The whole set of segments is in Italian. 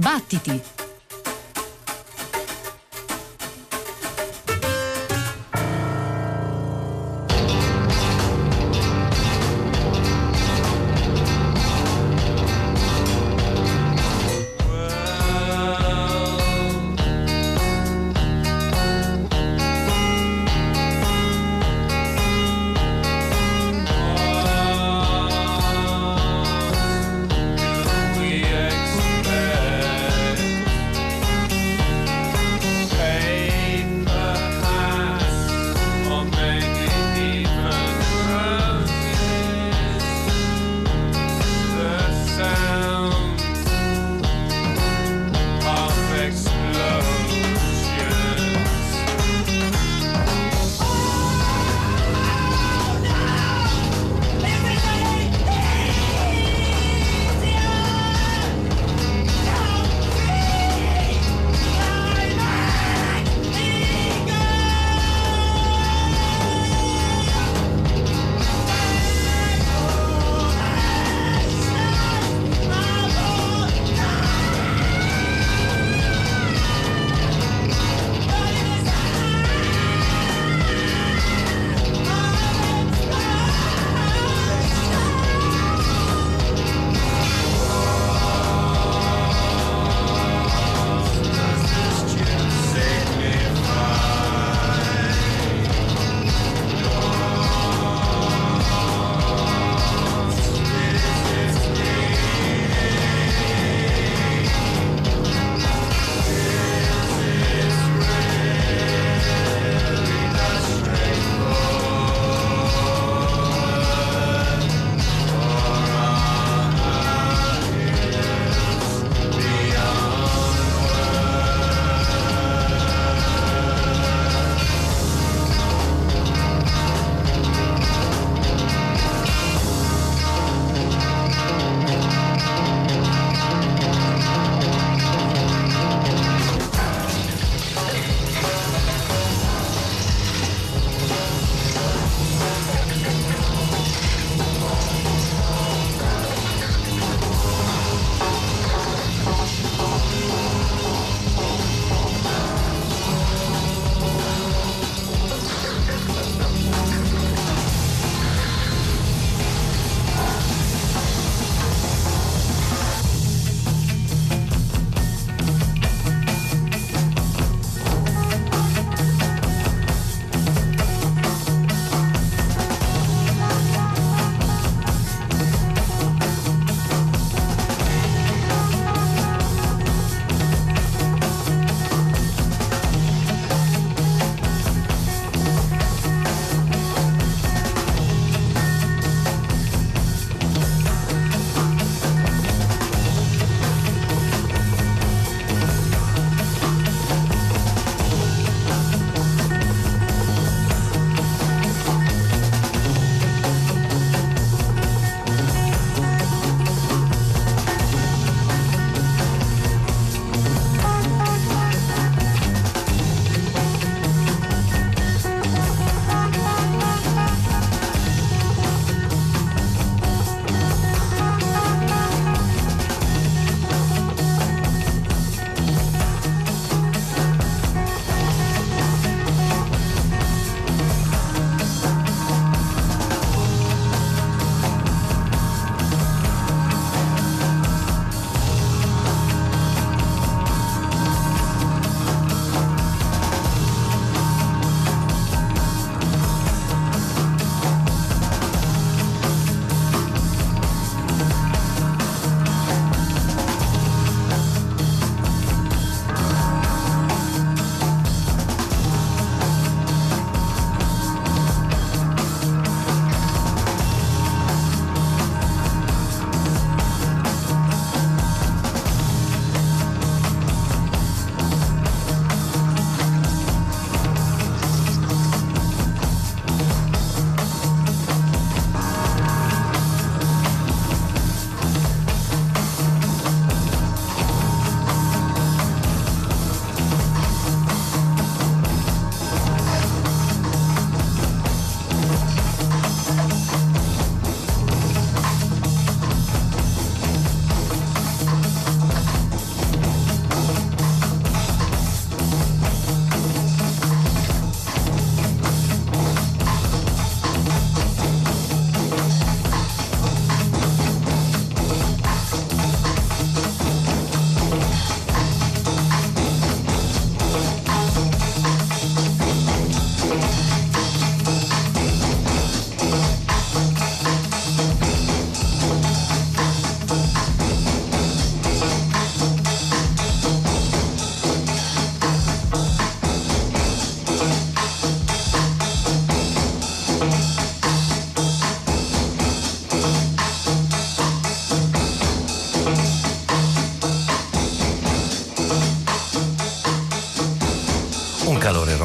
Battiti!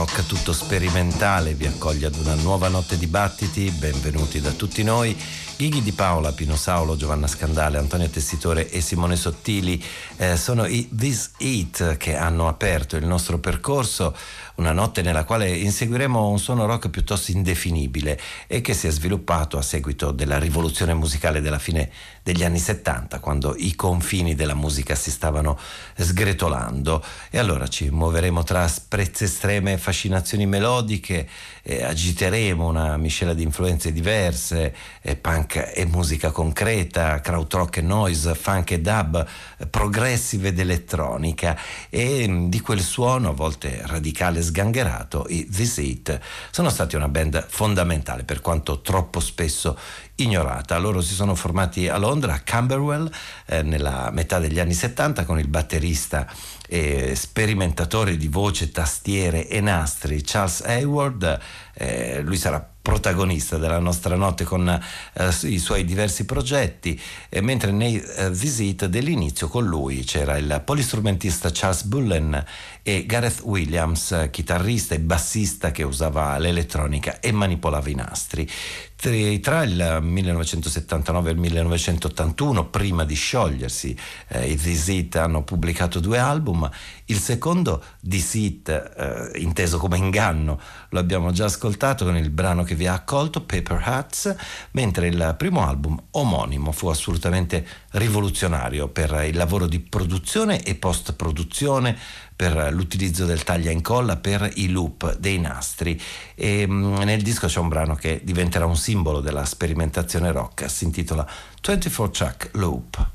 Rock tutto sperimentale vi accoglie ad una nuova notte di battiti, benvenuti da tutti noi. Ghighi di Paola, Pino Saulo, Giovanna Scandale, Antonio Tessitore e Simone Sottili eh, sono i This Eat che hanno aperto il nostro percorso una notte nella quale inseguiremo un suono rock piuttosto indefinibile e che si è sviluppato a seguito della rivoluzione musicale della fine degli anni 70, quando i confini della musica si stavano sgretolando. E allora ci muoveremo tra sprezze estreme, fascinazioni melodiche, eh, agiteremo una miscela di influenze diverse, eh, punk e musica concreta, krautrock e noise, funk e dub, progressive ed elettronica e mm, di quel suono a volte radicale sgangherato, i Visit sono stati una band fondamentale per quanto troppo spesso ignorata. Loro si sono formati a Londra, a Camberwell, eh, nella metà degli anni 70 con il batterista e sperimentatore di voce, tastiere e nastri Charles Hayward. Eh, lui sarà protagonista della nostra notte con eh, i suoi diversi progetti, e mentre nei eh, Visit dell'inizio con lui c'era il polistrumentista Charles Bullen e Gareth Williams, chitarrista e bassista che usava l'elettronica e manipolava i nastri. Tra il 1979 e il 1981, prima di sciogliersi, eh, i Visit hanno pubblicato due album. Il secondo, Deceit, eh, inteso come inganno, lo abbiamo già ascoltato con il brano che vi ha accolto, Paper Hats, mentre il primo album, omonimo, fu assolutamente rivoluzionario per il lavoro di produzione e post-produzione per l'utilizzo del taglia e incolla per i loop dei nastri. E mm, nel disco c'è un brano che diventerà un simbolo della sperimentazione rock si intitola 24 Track Loop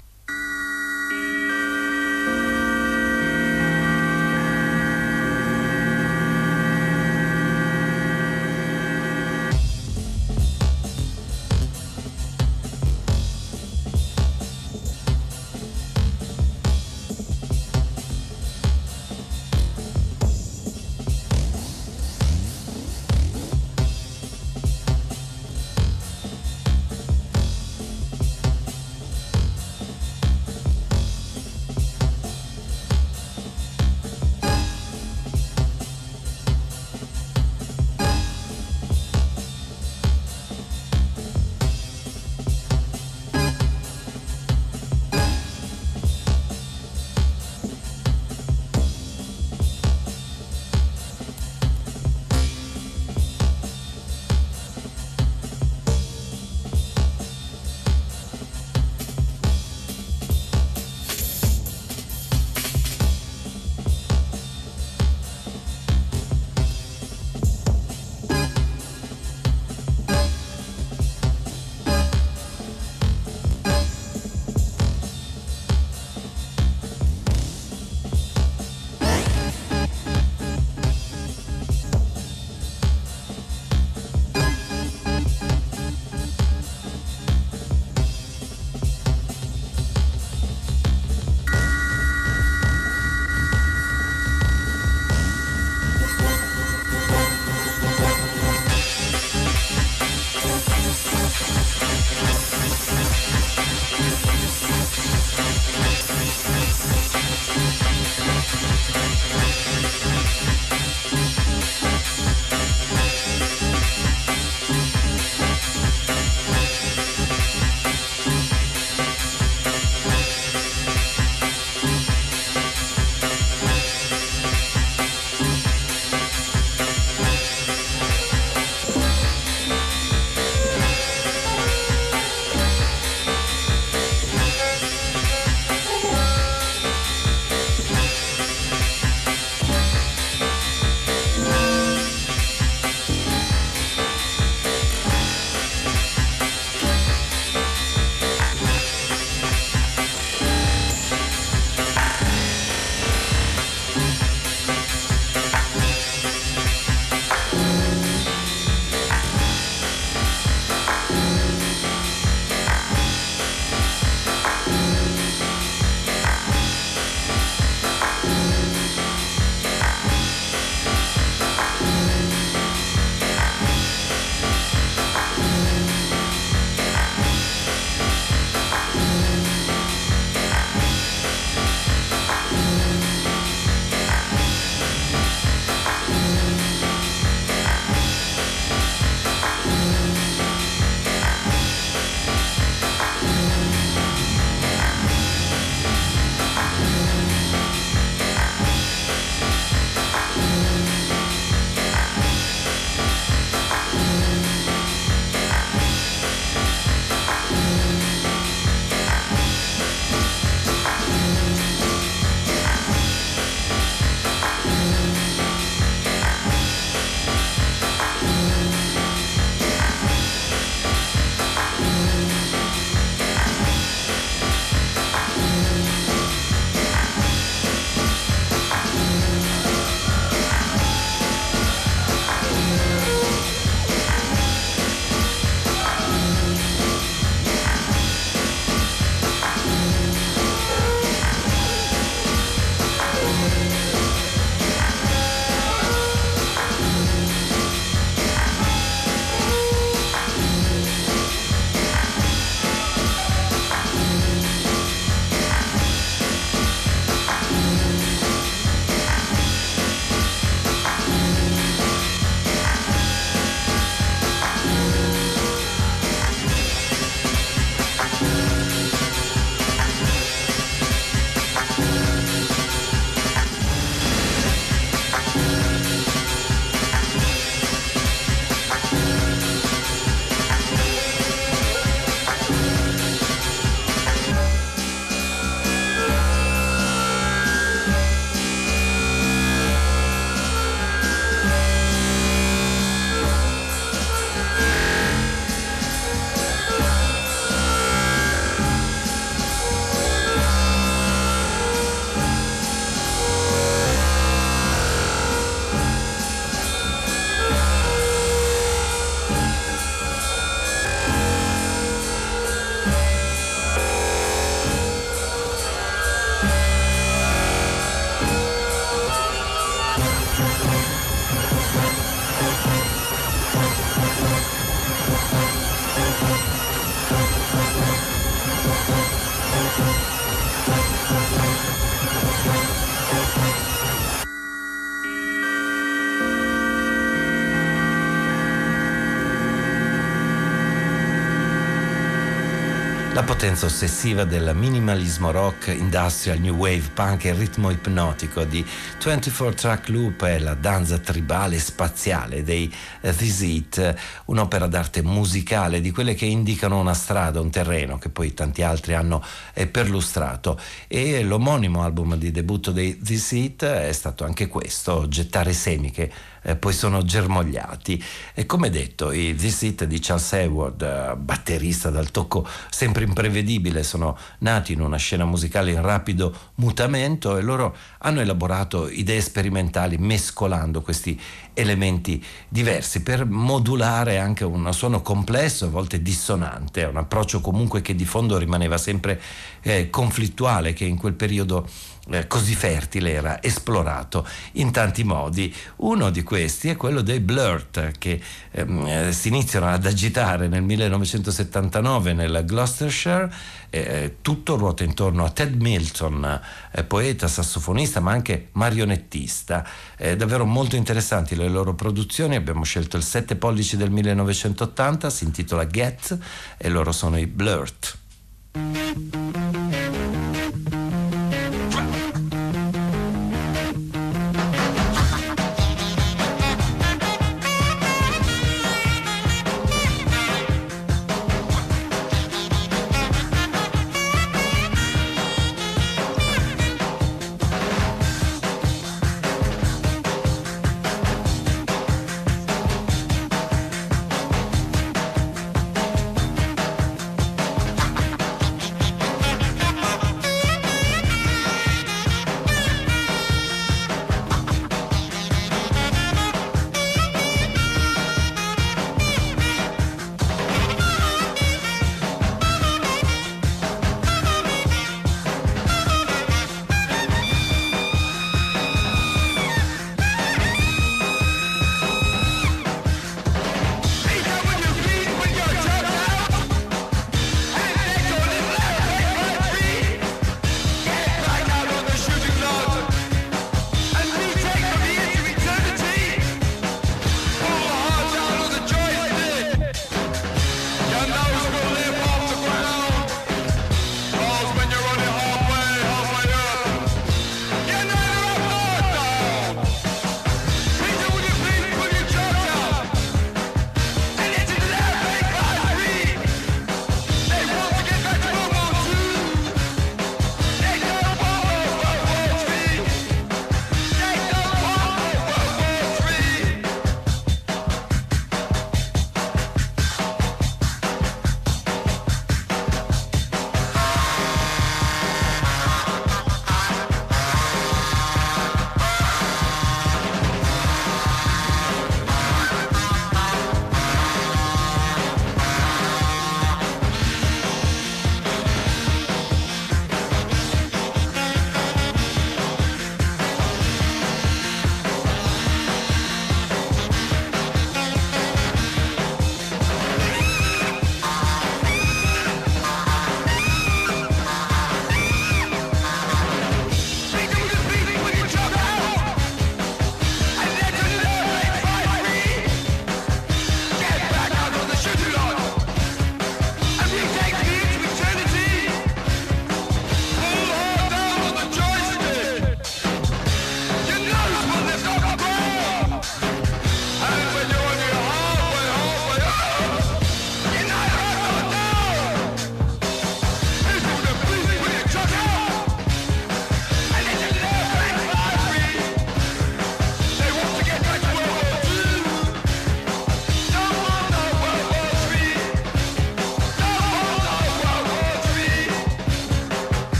potenza ossessiva del minimalismo rock, industrial, new wave, punk e ritmo ipnotico di 24 Track Loop è la danza tribale spaziale dei This It, un'opera d'arte musicale di quelle che indicano una strada, un terreno che poi tanti altri hanno perlustrato. E l'omonimo album di debutto dei This It è stato anche questo, gettare semi che eh, poi sono germogliati. E come detto, i This It di Charles Hayward, eh, batterista dal tocco sempre imprevedibile, sono nati in una scena musicale in rapido mutamento e loro hanno elaborato idee sperimentali mescolando questi elementi diversi per modulare anche un suono complesso, a volte dissonante, un approccio comunque che di fondo rimaneva sempre eh, conflittuale, che in quel periodo eh, così fertile era esplorato in tanti modi. Uno di questi è quello dei Blurt che ehm, eh, si iniziano ad agitare nel 1979 nel Gloucestershire. Eh, tutto ruota intorno a Ted Milton, eh, poeta, sassofonista ma anche marionettista. davvero molto interessanti le loro produzioni. Abbiamo scelto il 7 pollici del 1980, si intitola Get e loro sono i Blurt.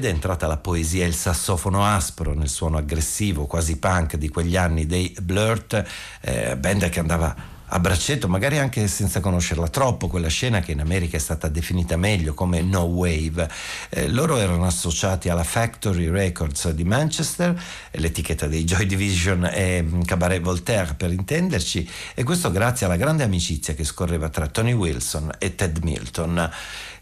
Ed è entrata la poesia e il sassofono aspro nel suono aggressivo, quasi punk di quegli anni dei Blurt, eh, band che andava a braccetto, magari anche senza conoscerla troppo, quella scena che in America è stata definita meglio come No Wave. Eh, loro erano associati alla Factory Records di Manchester, l'etichetta dei Joy Division e mm, Cabaret Voltaire per intenderci, e questo grazie alla grande amicizia che scorreva tra Tony Wilson e Ted Milton.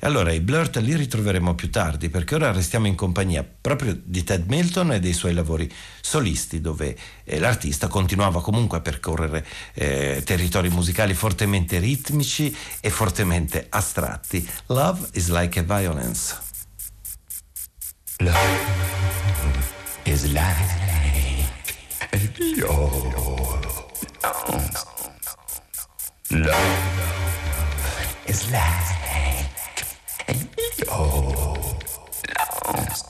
E allora i Blurt li ritroveremo più tardi perché ora restiamo in compagnia proprio di Ted Milton e dei suoi lavori solisti dove eh, l'artista continuava comunque a percorrere eh, territori musicali fortemente ritmici e fortemente astratti. Love is like a violence. Love is like a violence. Love is like Oh, no.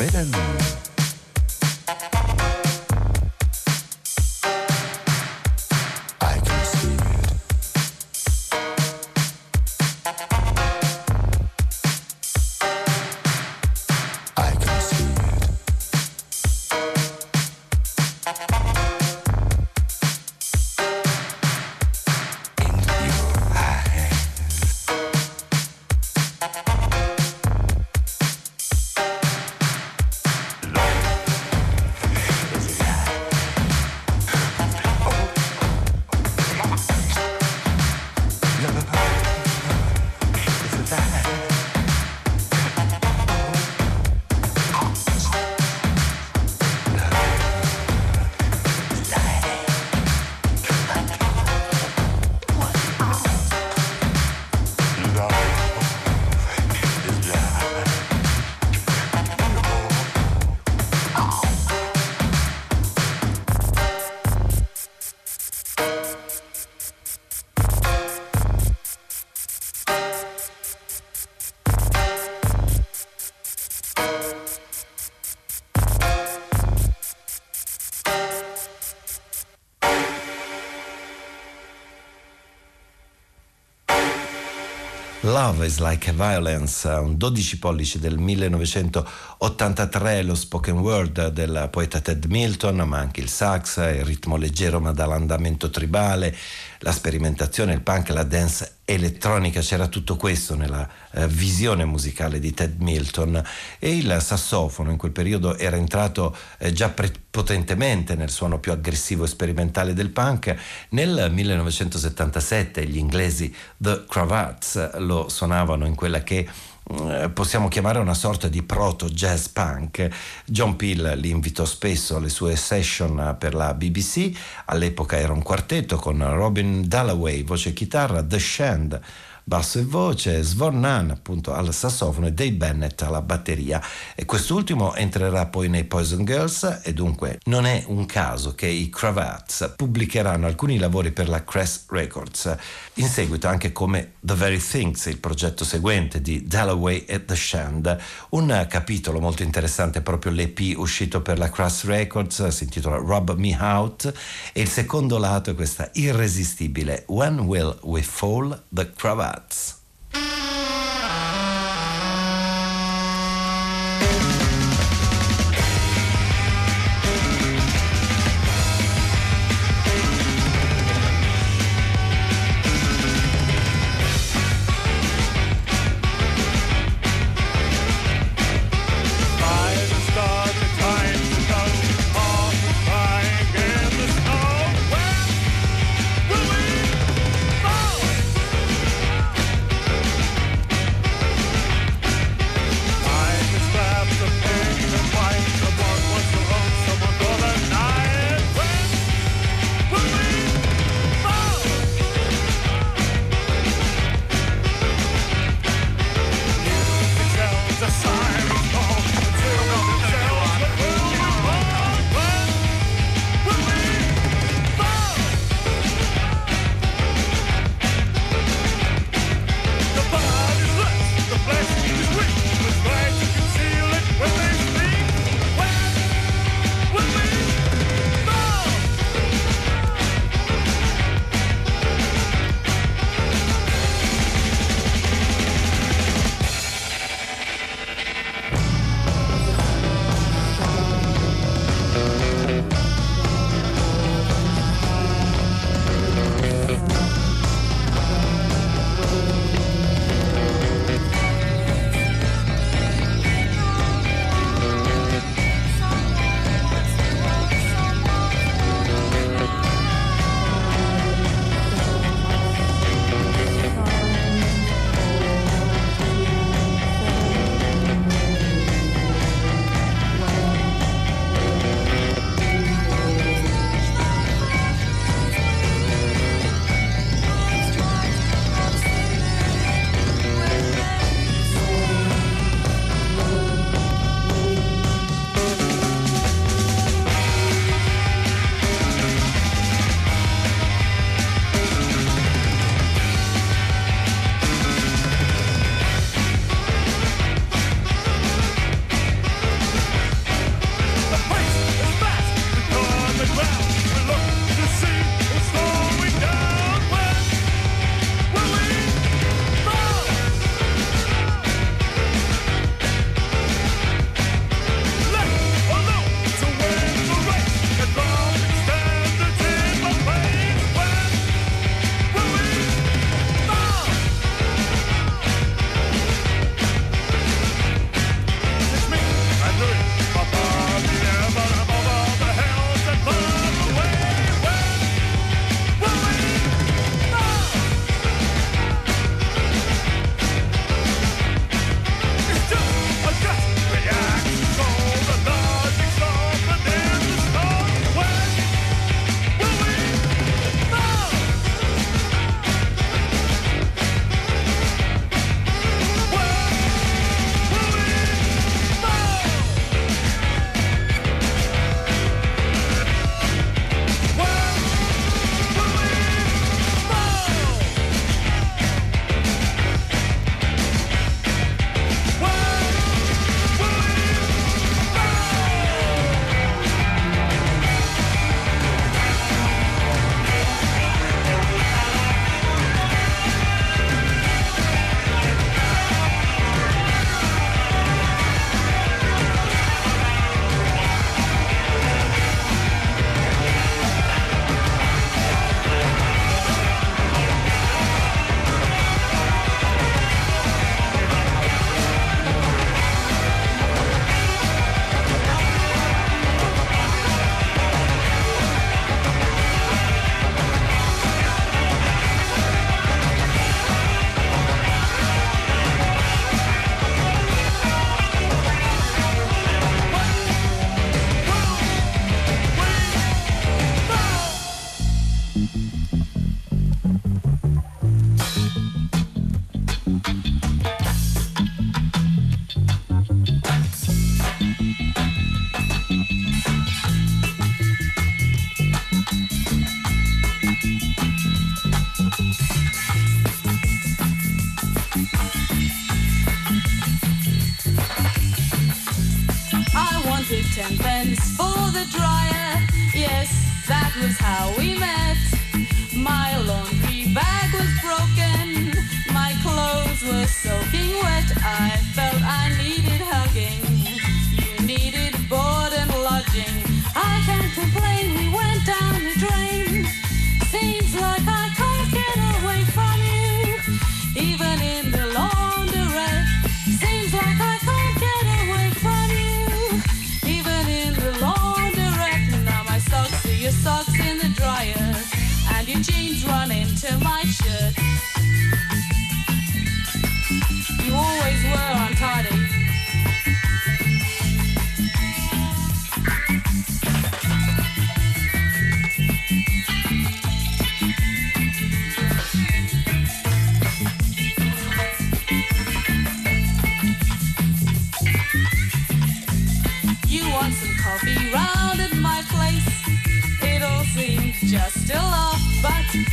Is Love is Like a Violence, un 12 pollici del 1983, lo spoken word del poeta Ted Milton, ma anche il sax, il ritmo leggero ma dall'andamento tribale, la sperimentazione, il punk, la dance elettronica, c'era tutto questo nella eh, visione musicale di Ted Milton. E il sassofono in quel periodo era entrato eh, già prepotentemente nel suono più aggressivo e sperimentale del punk. Nel 1977 gli inglesi The Cravats lo suonavano in quella che eh, possiamo chiamare una sorta di proto jazz punk. John Peel li invitò spesso alle sue session per la BBC, all'epoca era un quartetto con Robin Dalloway, voce chitarra, The Shand, basso e voce, Svornan appunto al sassofono e Dave Bennett alla batteria. E quest'ultimo entrerà poi nei Poison Girls e dunque non è un caso che i Cravats pubblicheranno alcuni lavori per la Crest Records, in seguito anche come The Very Things, il progetto seguente di Dalloway e The Shand, un capitolo molto interessante proprio l'EP uscito per la Crest Records, si intitola Rob Me Out. E il secondo lato è questa irresistibile When Will We Fall? The Cravats. that.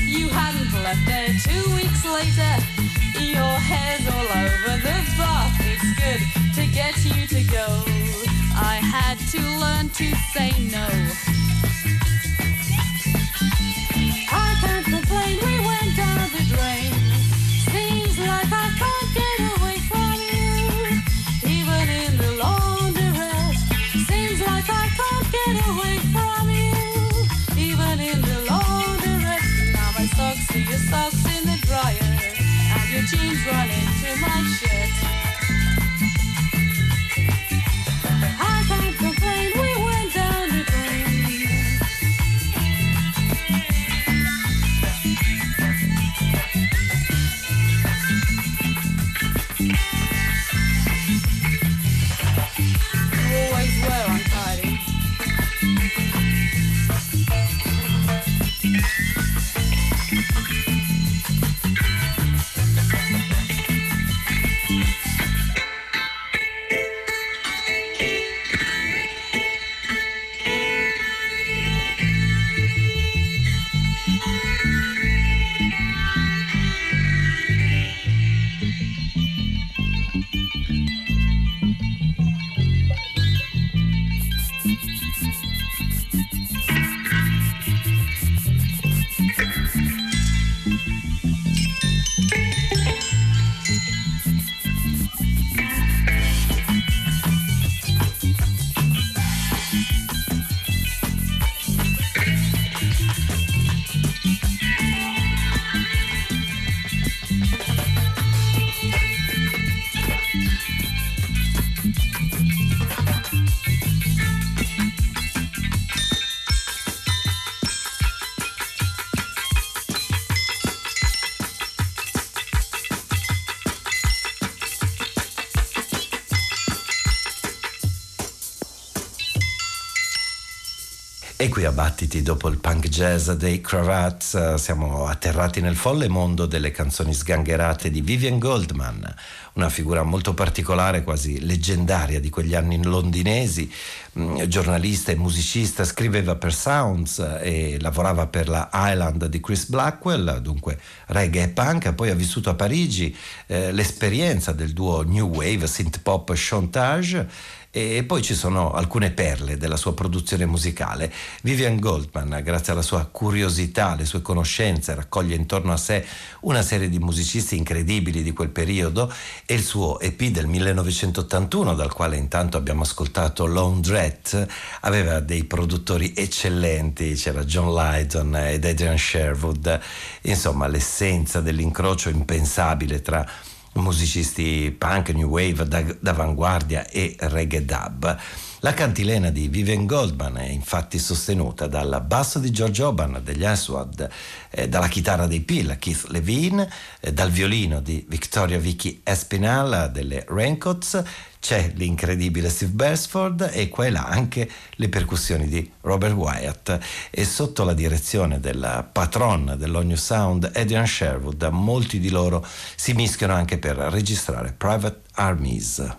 You hadn't left there two weeks later. Your hair's all over the bath. It's good to get you to go. I had to learn to say no. Jeans run into my shirt. E qui a Battiti, dopo il punk jazz dei Cravats, eh, siamo atterrati nel folle mondo delle canzoni sgangherate di Vivian Goldman, una figura molto particolare, quasi leggendaria di quegli anni londinesi, mh, giornalista e musicista, scriveva per Sounds e lavorava per la Island di Chris Blackwell, dunque reggae e punk, poi ha vissuto a Parigi eh, l'esperienza del duo New Wave synth pop Chantage e poi ci sono alcune perle della sua produzione musicale. Vivian Goldman, grazie alla sua curiosità, alle sue conoscenze, raccoglie intorno a sé una serie di musicisti incredibili di quel periodo e il suo EP del 1981, dal quale intanto abbiamo ascoltato Laundrette, aveva dei produttori eccellenti, c'era John Lydon ed Adrian Sherwood, insomma l'essenza dell'incrocio impensabile tra musicisti punk, new wave, d'avanguardia e reggae dub. La cantilena di Vivian Goldman è infatti sostenuta dal basso di George Oban degli Aswad, eh, dalla chitarra dei Pill, Keith Levine, eh, dal violino di Victoria Vicky Espinal delle Raincoats, c'è l'incredibile Steve Beresford e qua e là anche le percussioni di Robert Wyatt e sotto la direzione del patron dell'Ognu Sound Adrian Sherwood molti di loro si mischiano anche per registrare Private Armies.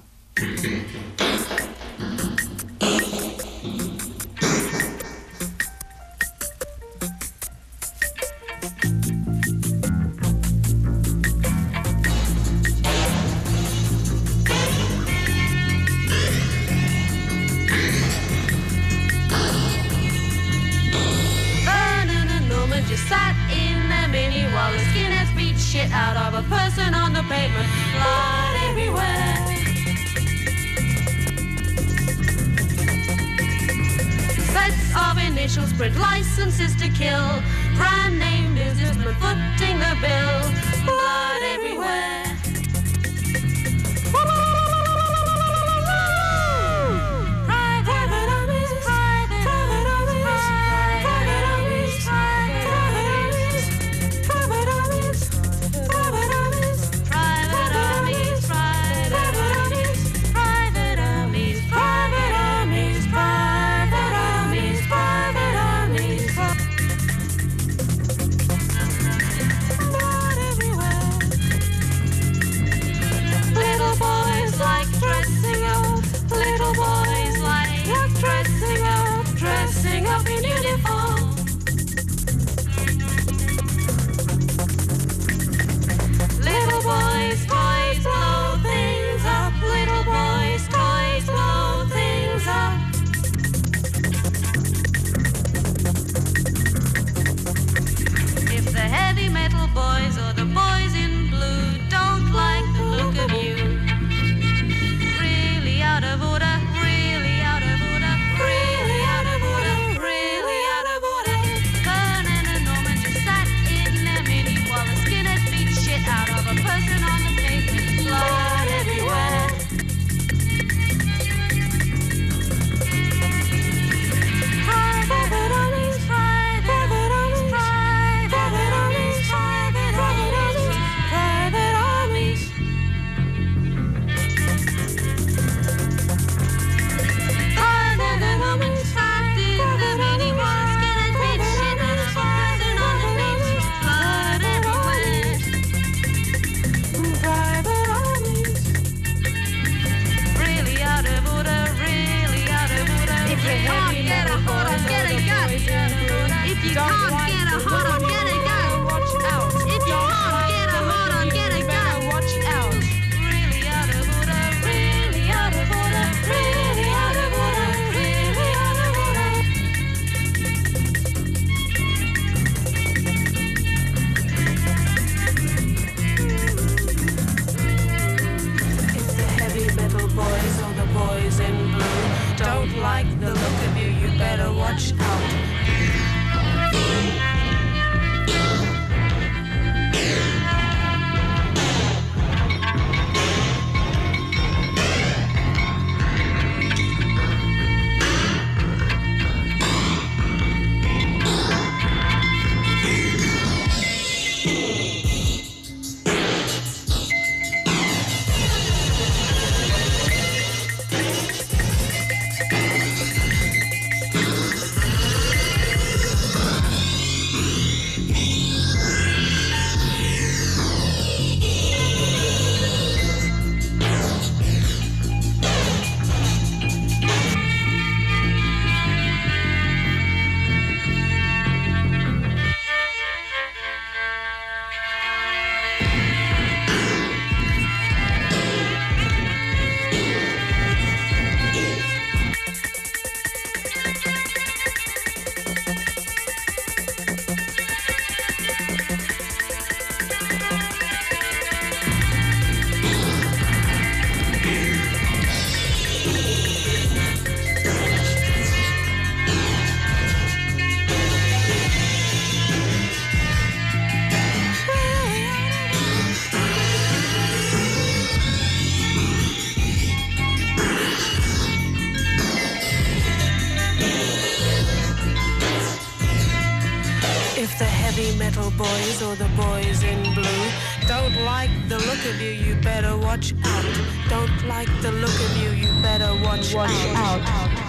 metal boys or the boys in blue. Don't like the look of you, you better watch out. Don't like the look of you, you better watch, watch out. out.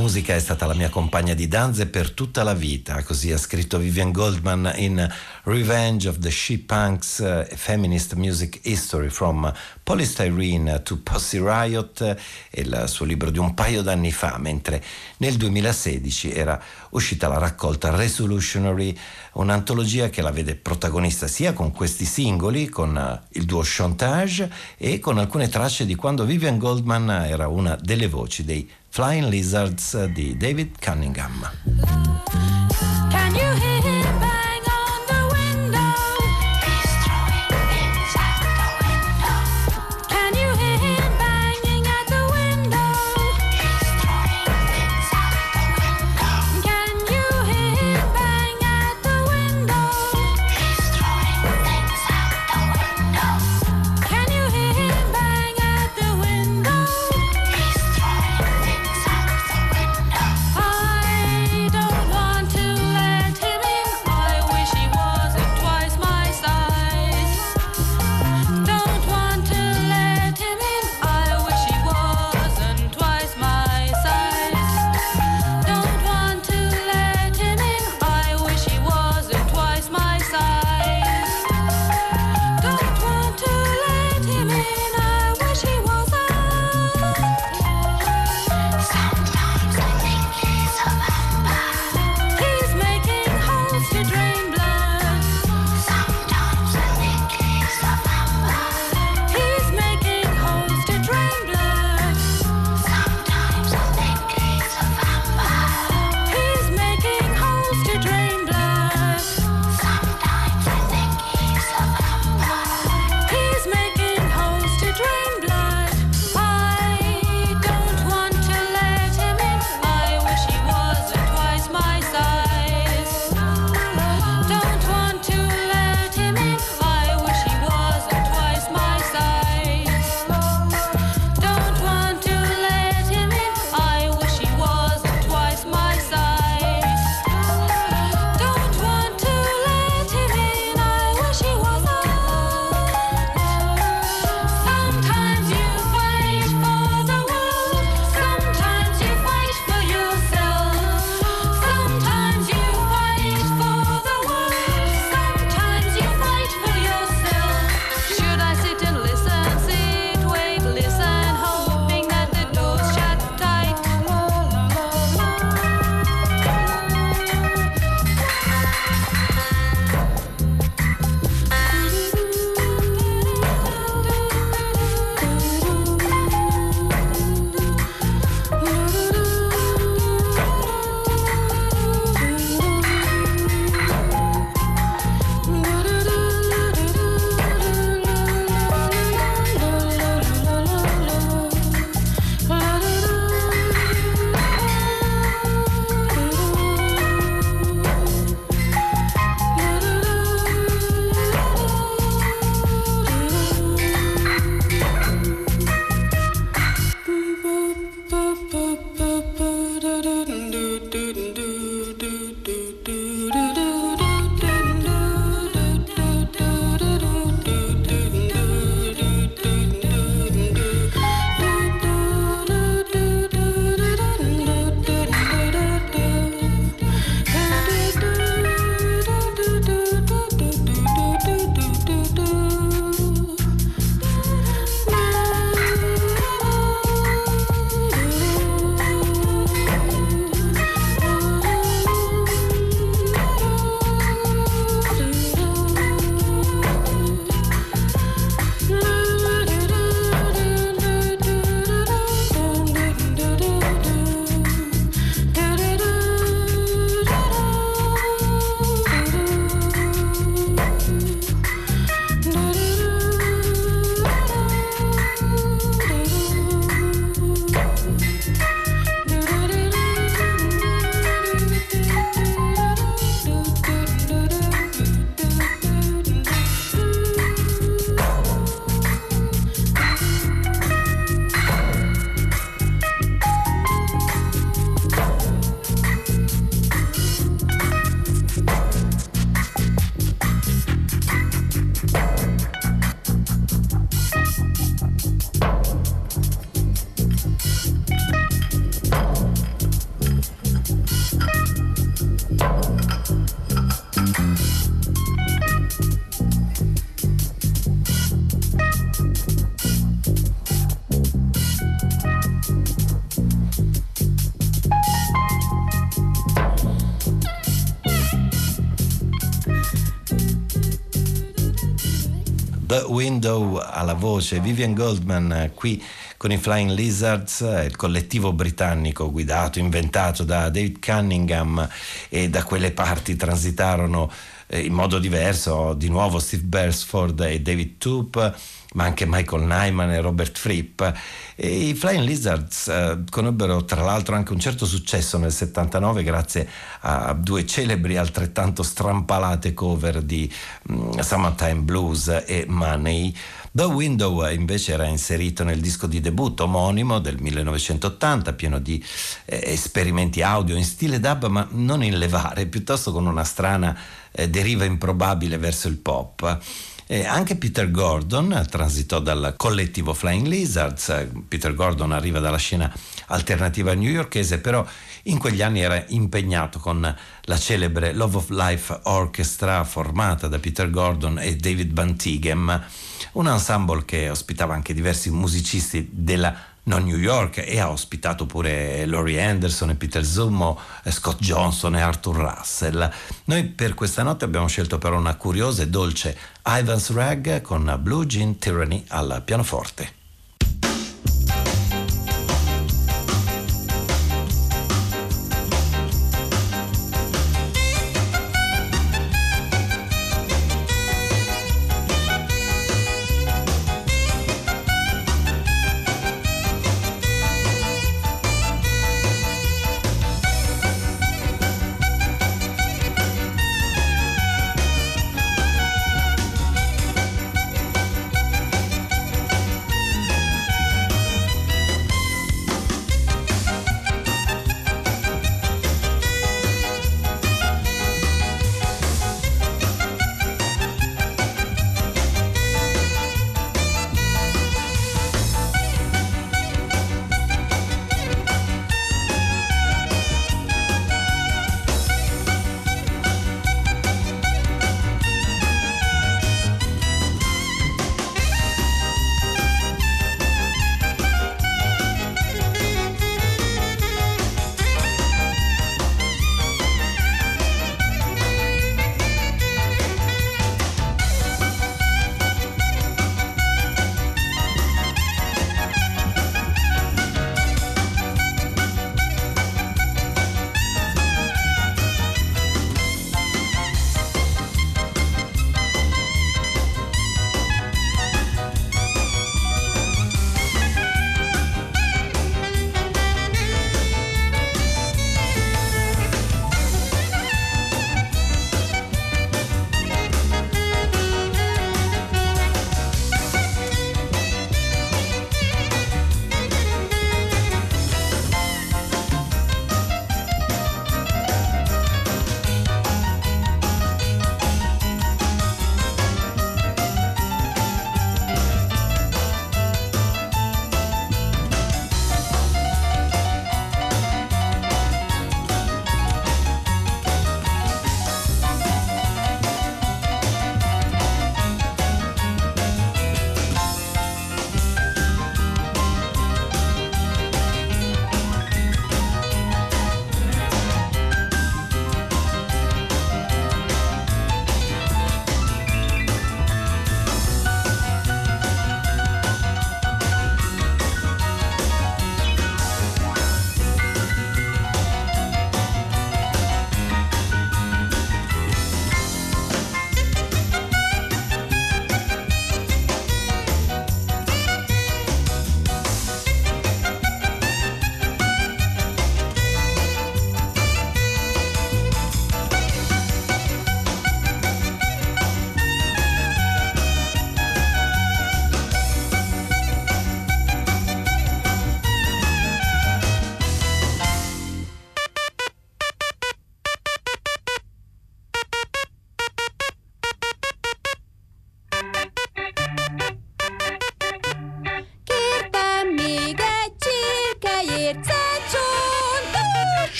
Musica è stata la mia compagna di danze per tutta la vita, così ha scritto Vivian Goldman in Revenge of the She Punks, uh, Feminist Music History from Polystyrene to Pussy Riot, il suo libro di un paio d'anni fa, mentre nel 2016 era uscita la raccolta Resolutionary, un'antologia che la vede protagonista sia con questi singoli, con uh, il duo Chantage e con alcune tracce di quando Vivian Goldman era una delle voci dei Flying Lizards di David Cunningham. Can you hear Window alla voce, Vivian Goldman eh, qui con i Flying Lizards, eh, il collettivo britannico guidato, inventato da David Cunningham e da quelle parti transitarono eh, in modo diverso di nuovo Steve Beresford e David Toop ma anche Michael Nyman e Robert Fripp. E I Flying Lizards eh, conobbero tra l'altro anche un certo successo nel 79 grazie a due celebri altrettanto strampalate cover di mm, Summertime Blues e Money. The Window invece era inserito nel disco di debutto omonimo del 1980, pieno di eh, esperimenti audio in stile dub, ma non in levare, piuttosto con una strana eh, deriva improbabile verso il pop. E anche Peter Gordon transitò dal collettivo Flying Lizards. Peter Gordon arriva dalla scena alternativa newyorkese, però in quegli anni era impegnato con la celebre Love of Life Orchestra formata da Peter Gordon e David Bantigem, un ensemble che ospitava anche diversi musicisti della non New York e ha ospitato pure Laurie Anderson e Peter Zummo, Scott Johnson e Arthur Russell. Noi per questa notte abbiamo scelto però una curiosa e dolce Ivan's Rag con Blue Jean Tyranny al pianoforte.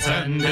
pretending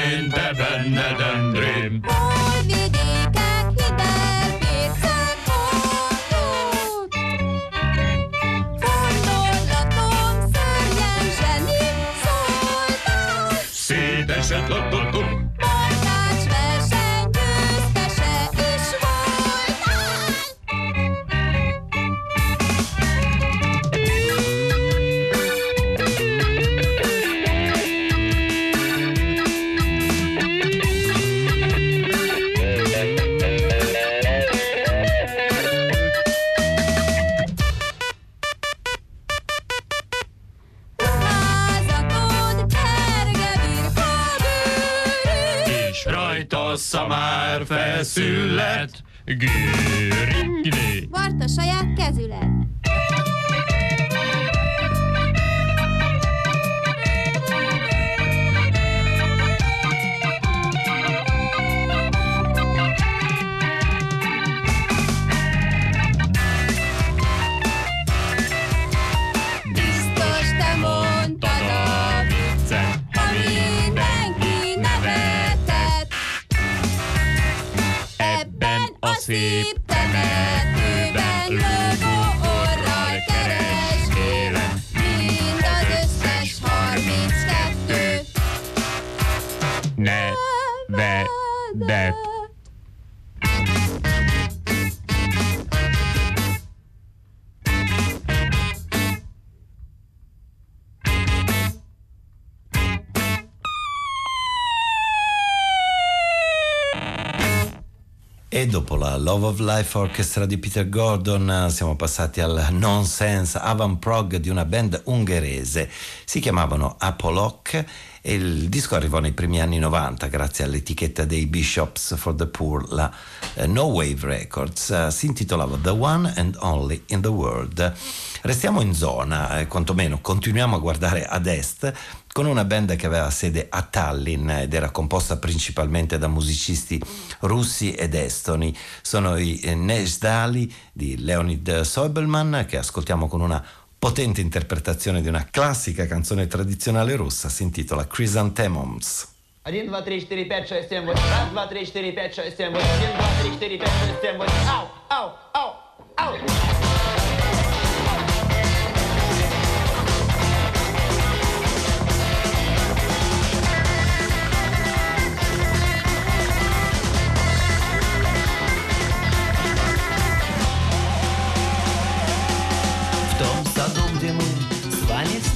Love of Life Orchestra di Peter Gordon siamo passati al nonsense avant prog di una band ungherese. Si chiamavano Apolloc e il disco arrivò nei primi anni 90 grazie all'etichetta dei Bishops for the Poor, la eh, No Wave Records. Eh, si intitolava The One and Only in the World. Restiamo in zona, eh, quantomeno continuiamo a guardare ad est con una band che aveva sede a Tallinn ed era composta principalmente da musicisti russi ed estoni. Sono i eh, Nesdali di Leonid Soebelman che ascoltiamo con una potente interpretazione di una classica canzone tradizionale russa, si intitola Chrysanthemums. 1, 2, 3, 4, 5, 6, 7, 8. 1, 2, 3, 4, 5, 6, 7, 8. 1, 2, 3, 4, 5, 6, 7, 8. Au, au, au, au.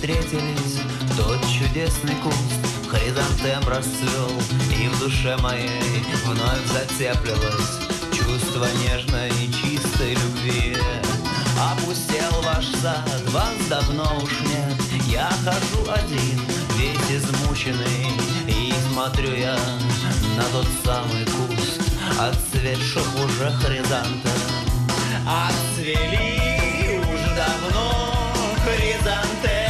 Встретились Тот чудесный куст. Хризантем расцвел И в душе моей вновь затеплилось Чувство нежной и чистой любви. Опустел ваш сад, вас давно уж нет. Я хожу один, весь измученный И смотрю я на тот самый куст. Отцветших уже хризантем. Отцвели уж давно хризантемы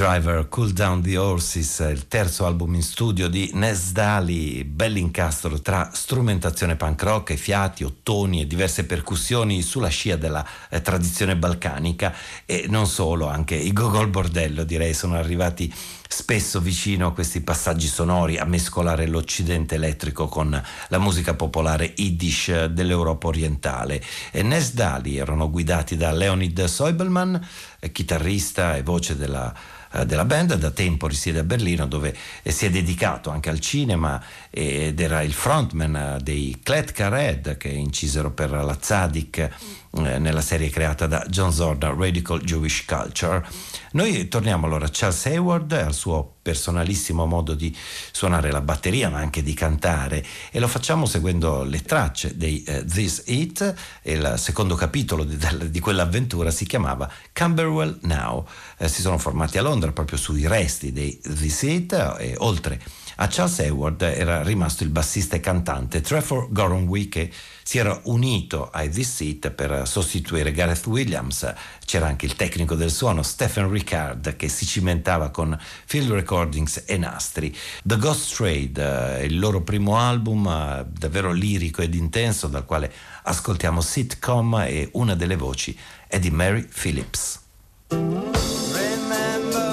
Driver, Cool Down the Horses, il terzo album in studio di Nes Dali, bell'incastro tra strumentazione punk rock e fiati, ottoni e diverse percussioni sulla scia della eh, tradizione balcanica. E non solo, anche i Gogol Bordello direi sono arrivati spesso vicino a questi passaggi sonori a mescolare l'occidente elettrico con la musica popolare yiddish dell'Europa orientale. E Nes Dali erano guidati da Leonid Soibelman, chitarrista e voce della eh, della band, da tempo risiede a Berlino dove si è dedicato anche al cinema ed era il frontman dei Kletka Red che incisero per la Zadig nella serie creata da John Zorda, Radical Jewish Culture. Noi torniamo allora a Charles Hayward, al suo personalissimo modo di suonare la batteria ma anche di cantare e lo facciamo seguendo le tracce dei uh, This It e il secondo capitolo di, di quell'avventura si chiamava Camberwell Now. Eh, si sono formati a Londra proprio sui resti dei This It e oltre a Charles Hayward era rimasto il bassista e cantante Trevor Goronwy che si era unito ai This Seat per sostituire Gareth Williams. C'era anche il tecnico del suono Stephen Ricard che si cimentava con field recordings e nastri. The Ghost Trade, eh, il loro primo album eh, davvero lirico ed intenso dal quale ascoltiamo sitcom e una delle voci è di Mary Phillips. Remember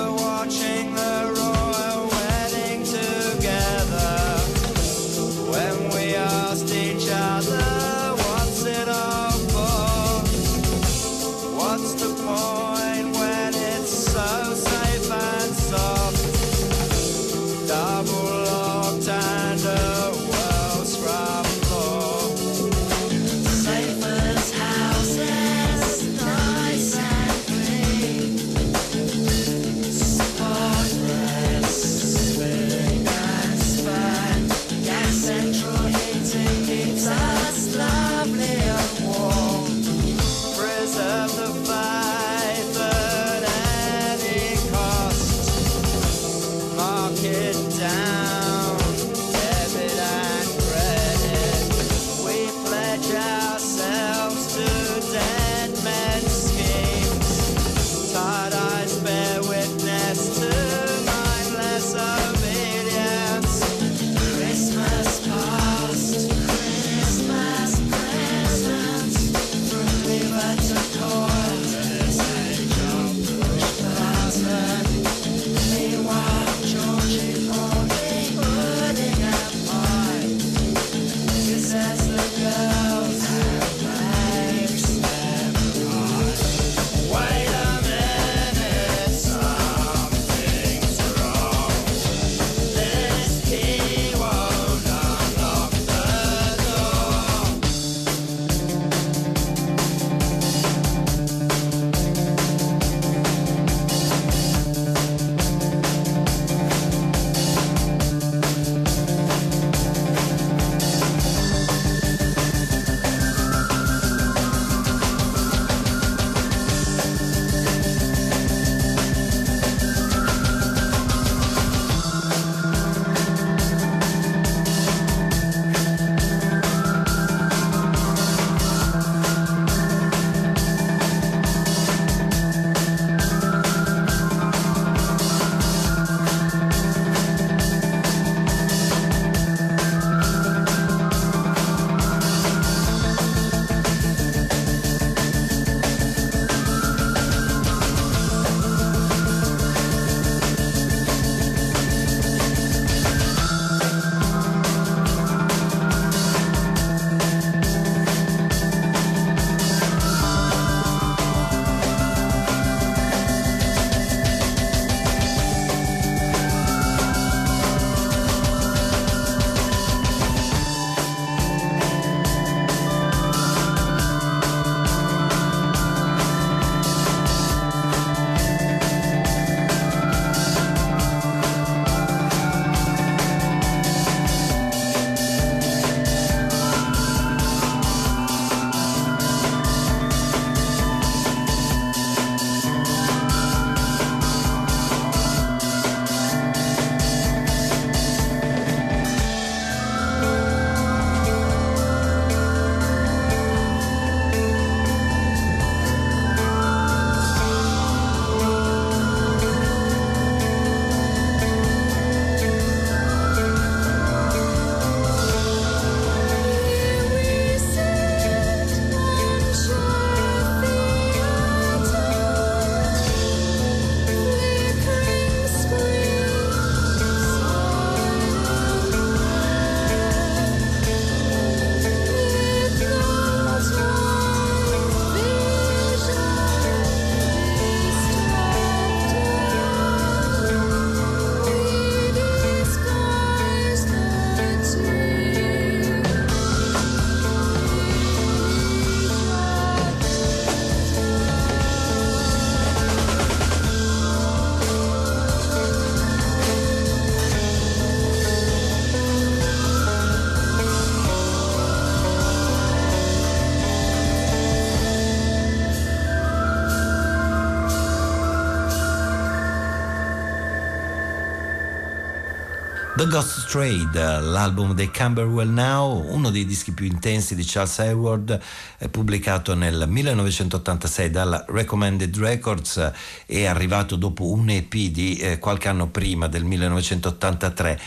The Ghost Trade, l'album dei Camberwell Now, uno dei dischi più intensi di Charles Hayward, eh, pubblicato nel 1986 dalla Recommended Records, è arrivato dopo un EP di eh, qualche anno prima del 1983.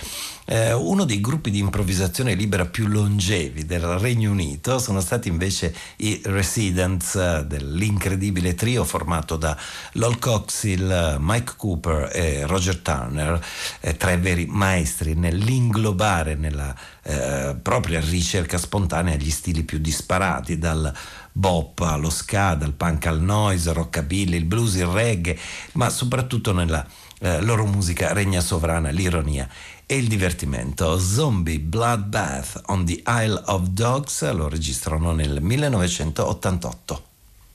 Eh, uno dei gruppi di improvvisazione libera più longevi del Regno Unito sono stati invece i Residents eh, dell'incredibile trio formato da Lol Coxhill, Mike Cooper e Roger Turner, eh, tre veri maestri nell'inglobare nella eh, propria ricerca spontanea gli stili più disparati, dal bop allo ska, dal punk al noise, rockabilly, il blues, il reggae, ma soprattutto nella eh, loro musica regna sovrana l'ironia e il divertimento. Zombie Bloodbath on the Isle of Dogs lo registrano nel 1988.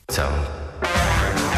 Ciao.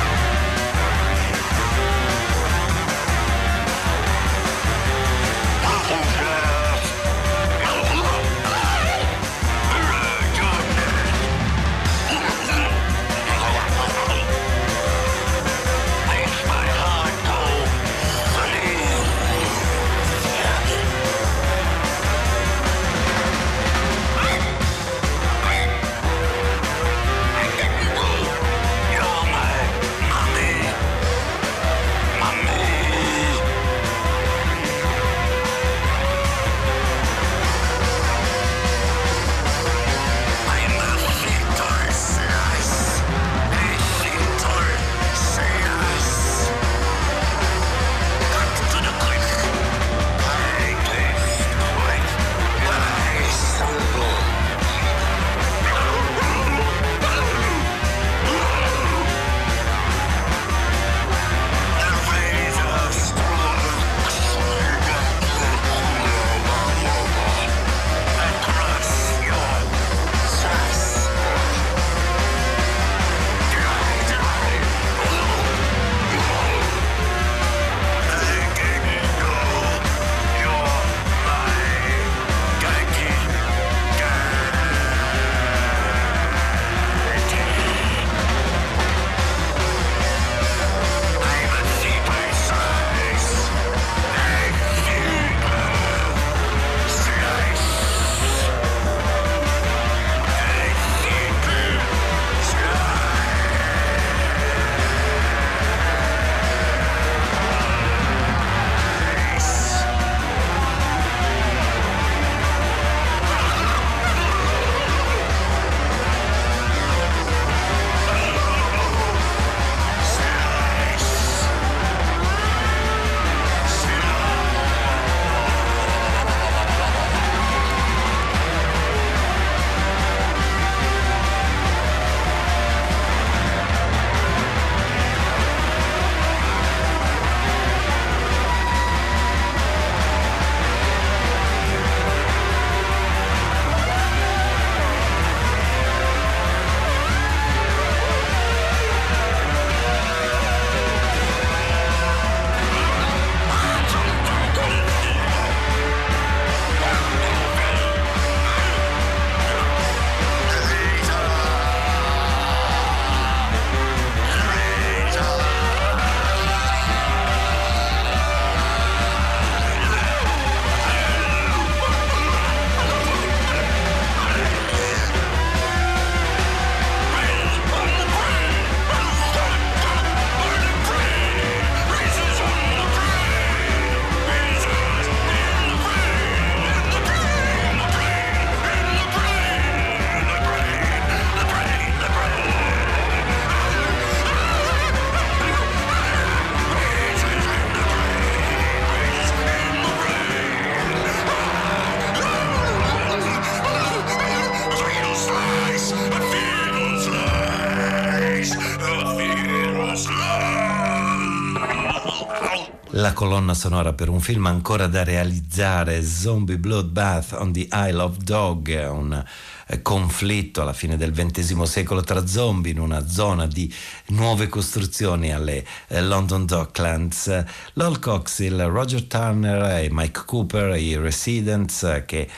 Colonna sonora per un film ancora da realizzare, Zombie Bloodbath on the Isle of Dog, un eh, conflitto alla fine del XX secolo tra zombie in una zona di nuove costruzioni alle eh, London Docklands. Lol Coxill, Roger Turner e Mike Cooper, i Residents, eh, che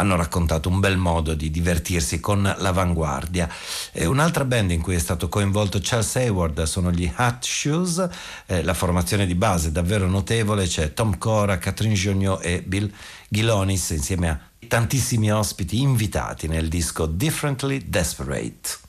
hanno raccontato un bel modo di divertirsi con l'avanguardia. E un'altra band in cui è stato coinvolto Charles Hayward sono gli Hot Shoes, eh, la formazione di base è davvero notevole, c'è Tom Cora, Catherine Gignot e Bill Gilonis insieme a tantissimi ospiti invitati nel disco Differently Desperate.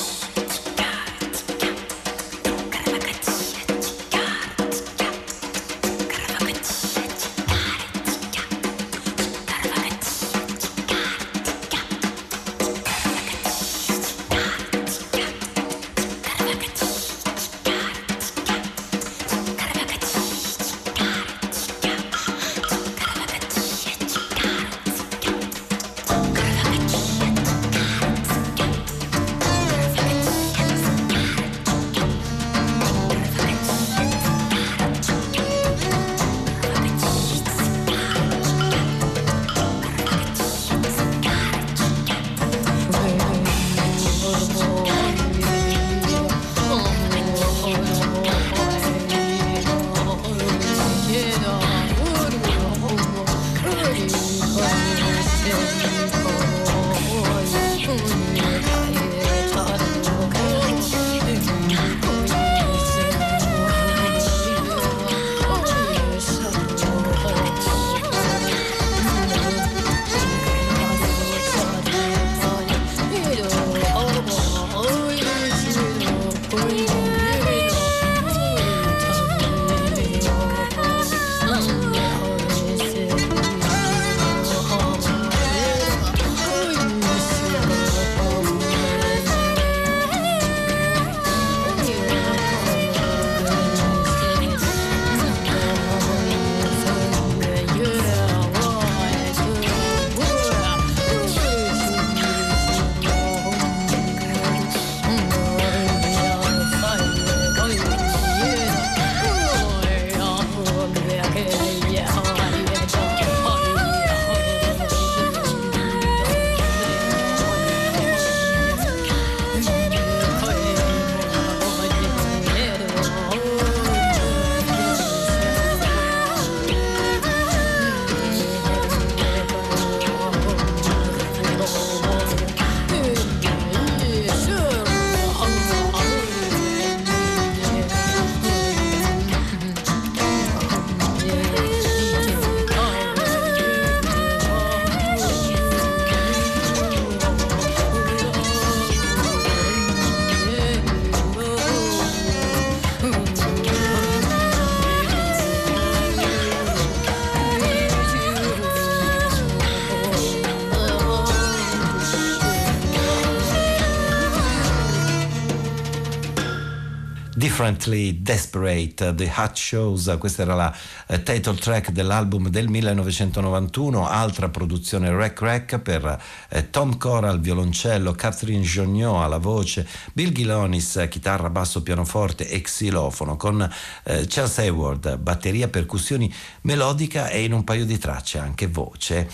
Differently Desperate, The Hot Shows, uh, questa era la eh, title track dell'album del 1991, altra produzione Rec Rec per eh, Tom Cora al violoncello, Catherine Jognot alla voce, Bill Gilonis chitarra, basso, pianoforte e xilofono, con eh, Charles Hayward batteria, percussioni melodica e in un paio di tracce anche voce.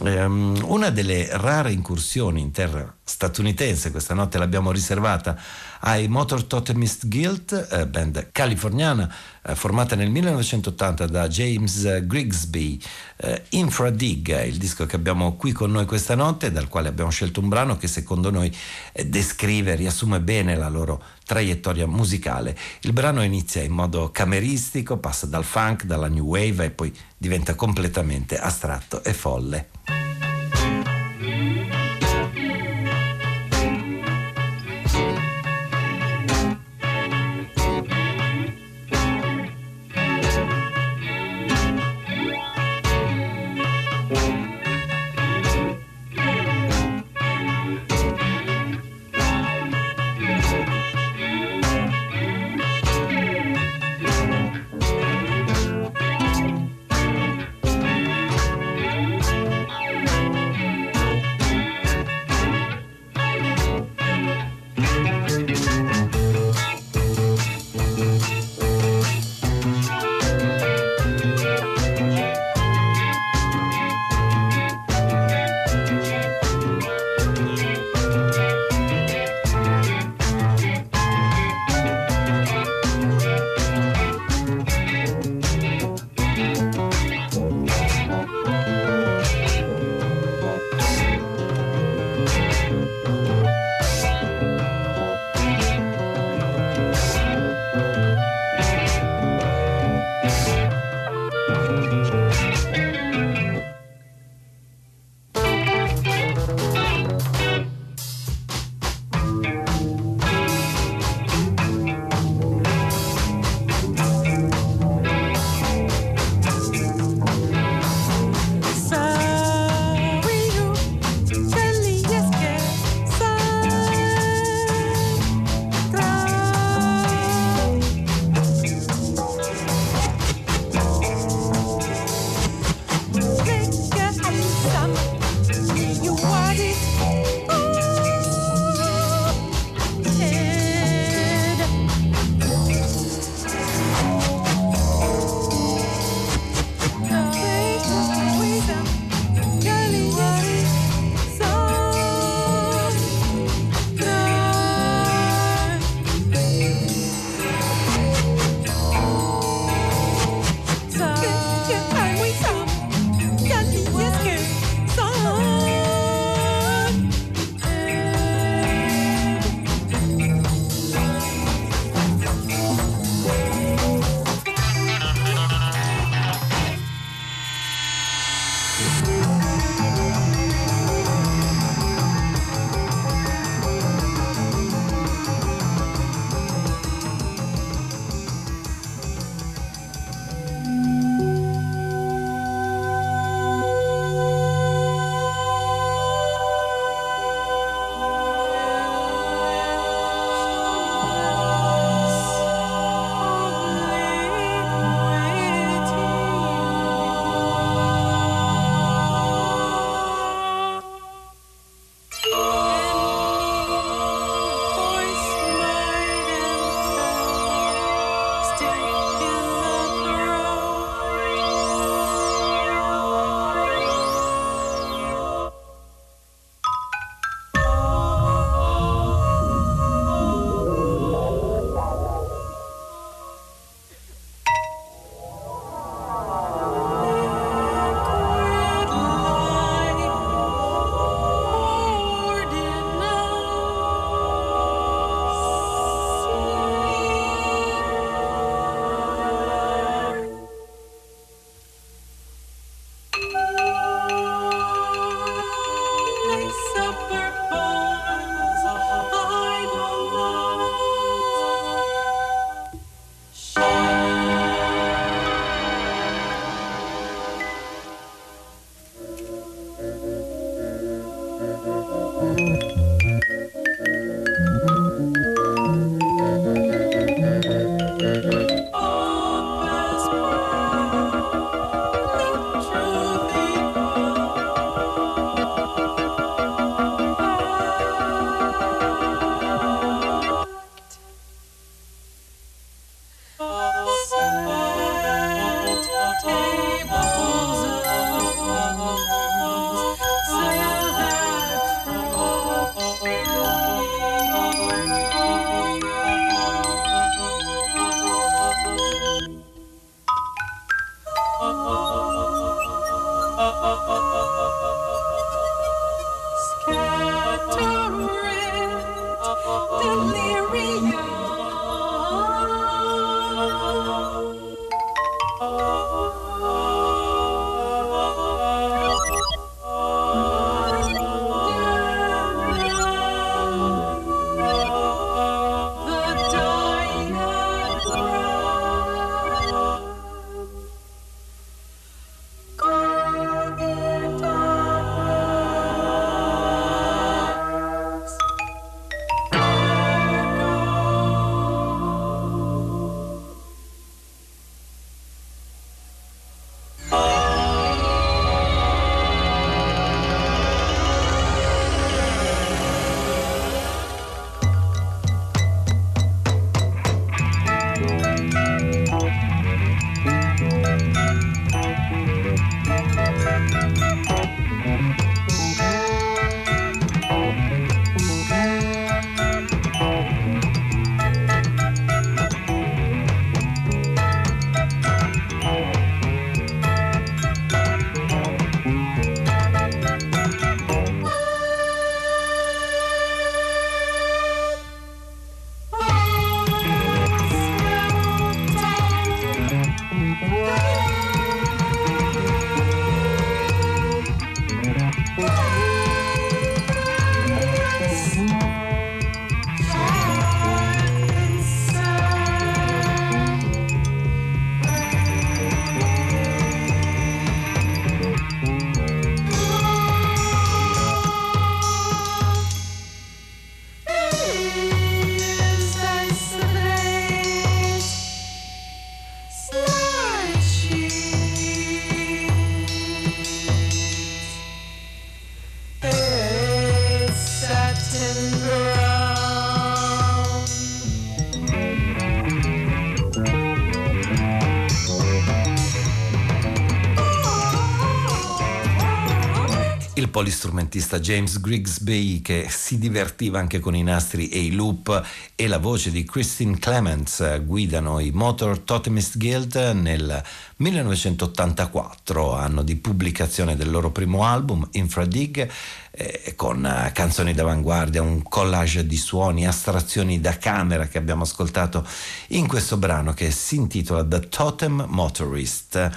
Um, una delle rare incursioni in terra statunitense, questa notte l'abbiamo riservata ai Motor Totemist Guild, eh, band californiana eh, formata nel 1980 da James Grigsby. Eh, Infradig, il disco che abbiamo qui con noi questa notte, dal quale abbiamo scelto un brano che secondo noi eh, descrive, riassume bene la loro traiettoria musicale. Il brano inizia in modo cameristico, passa dal funk, dalla new wave e poi diventa completamente astratto e folle. Polistrumentista James Grigsby che si divertiva anche con i nastri e i loop e la voce di Christine Clements guidano i Motor Totemist Guild nel 1984, anno di pubblicazione del loro primo album Infradig eh, con eh, canzoni d'avanguardia, un collage di suoni, astrazioni da camera che abbiamo ascoltato in questo brano che si intitola The Totem Motorist.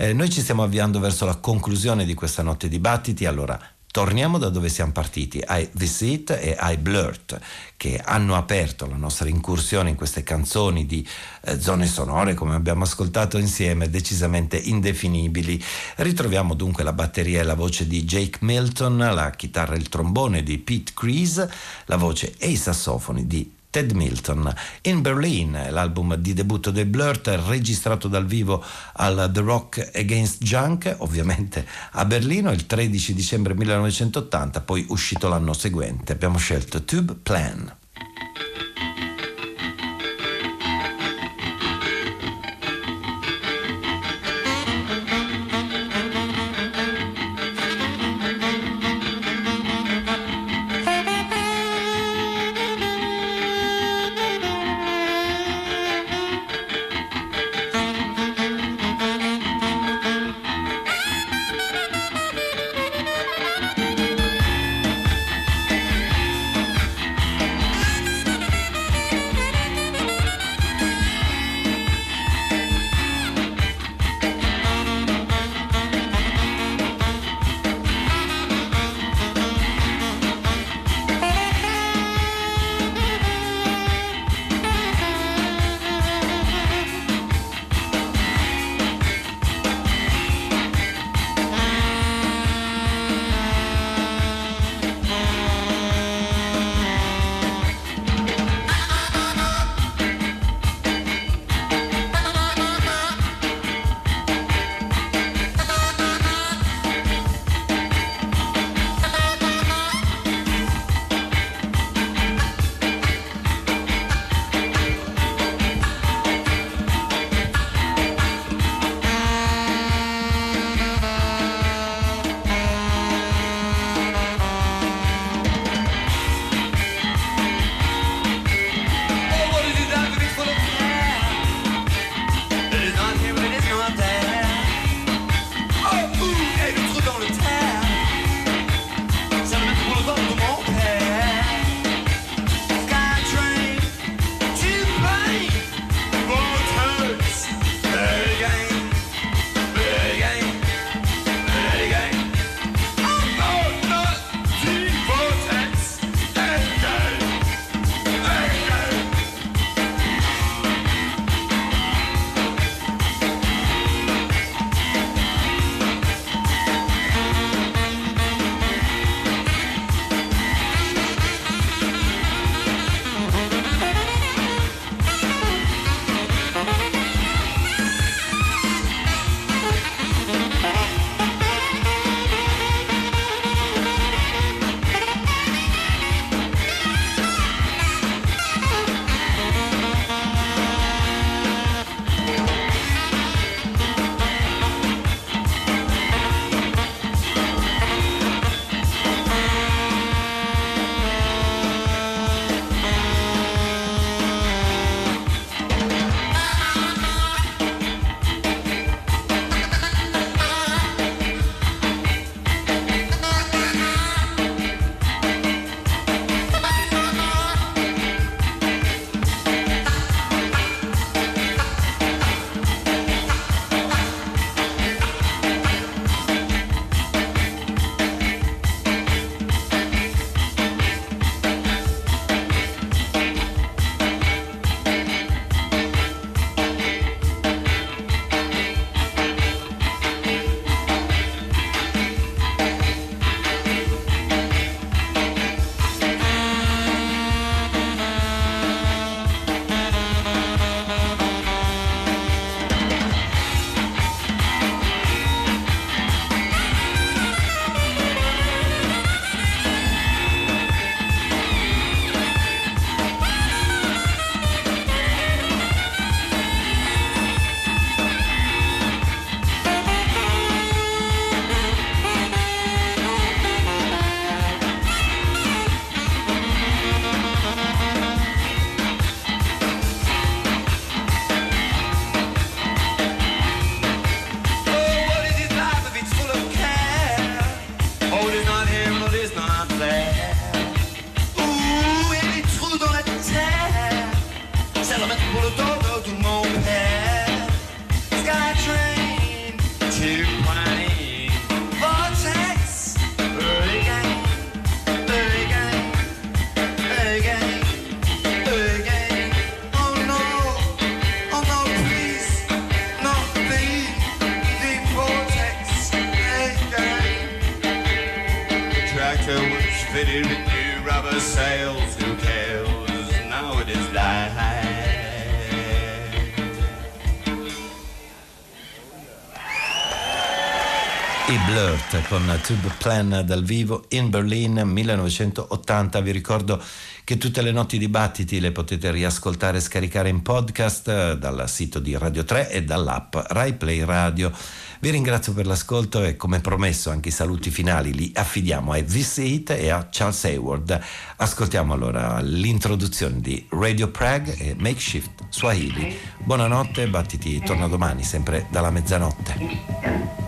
Eh, noi ci stiamo avviando verso la conclusione di questa notte di battiti, allora torniamo da dove siamo partiti, ai Visit e ai Blurt, che hanno aperto la nostra incursione in queste canzoni di eh, zone sonore, come abbiamo ascoltato insieme, decisamente indefinibili. Ritroviamo dunque la batteria e la voce di Jake Milton, la chitarra e il trombone di Pete Crease, la voce e i sassofoni di Ted Milton. In Berlin, l'album di debutto dei Blurt, registrato dal vivo al The Rock Against Junk, ovviamente a Berlino il 13 dicembre 1980, poi uscito l'anno seguente. Abbiamo scelto Tube Plan. I Blurt con Tube Plan dal vivo in Berlin 1980. Vi ricordo che tutte le notti dibattiti le potete riascoltare e scaricare in podcast eh, dal sito di Radio 3 e dall'app Rai Play Radio. Vi ringrazio per l'ascolto e come promesso anche i saluti finali li affidiamo a This It e a Charles Hayward. Ascoltiamo allora l'introduzione di Radio Prague e Makeshift Swahili. Buonanotte, Battiti torna domani sempre dalla mezzanotte.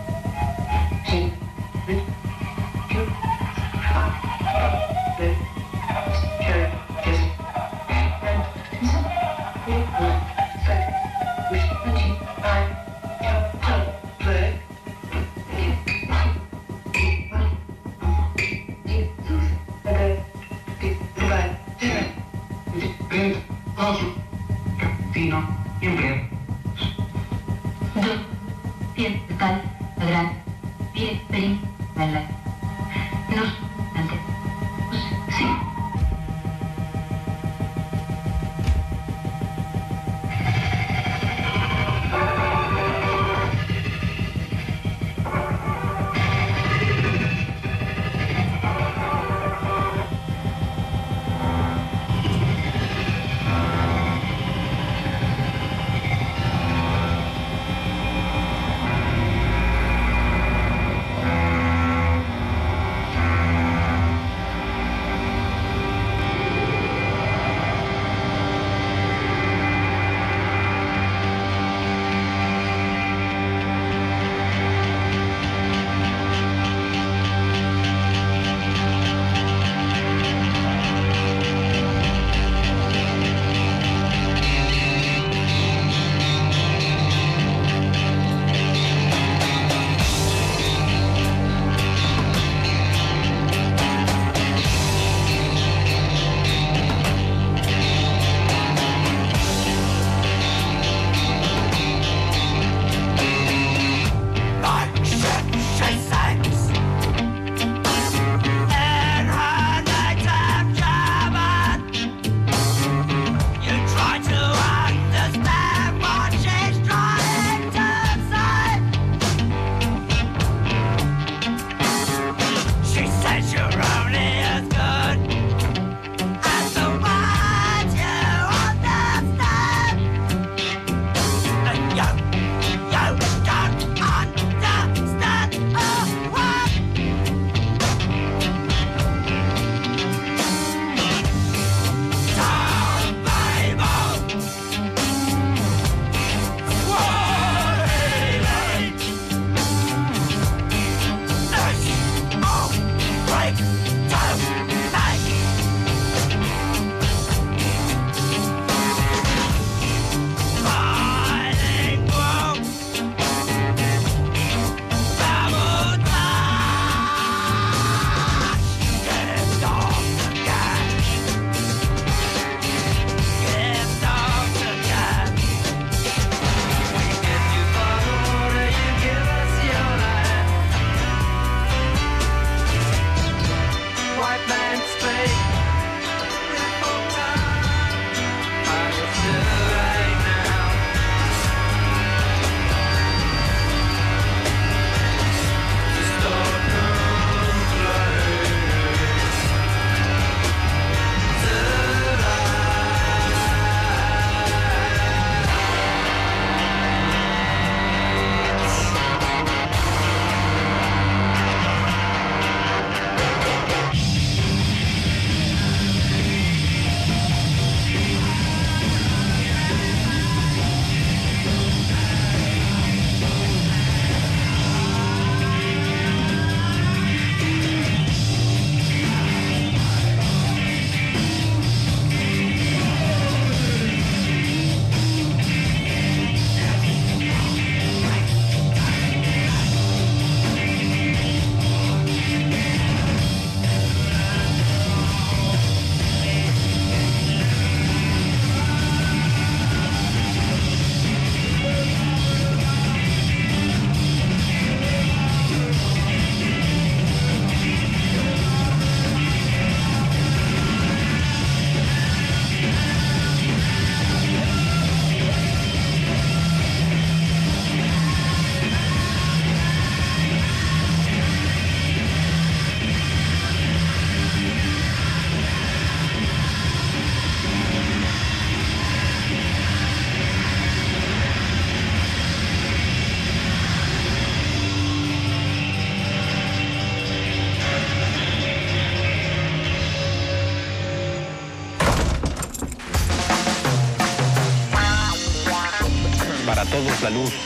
La.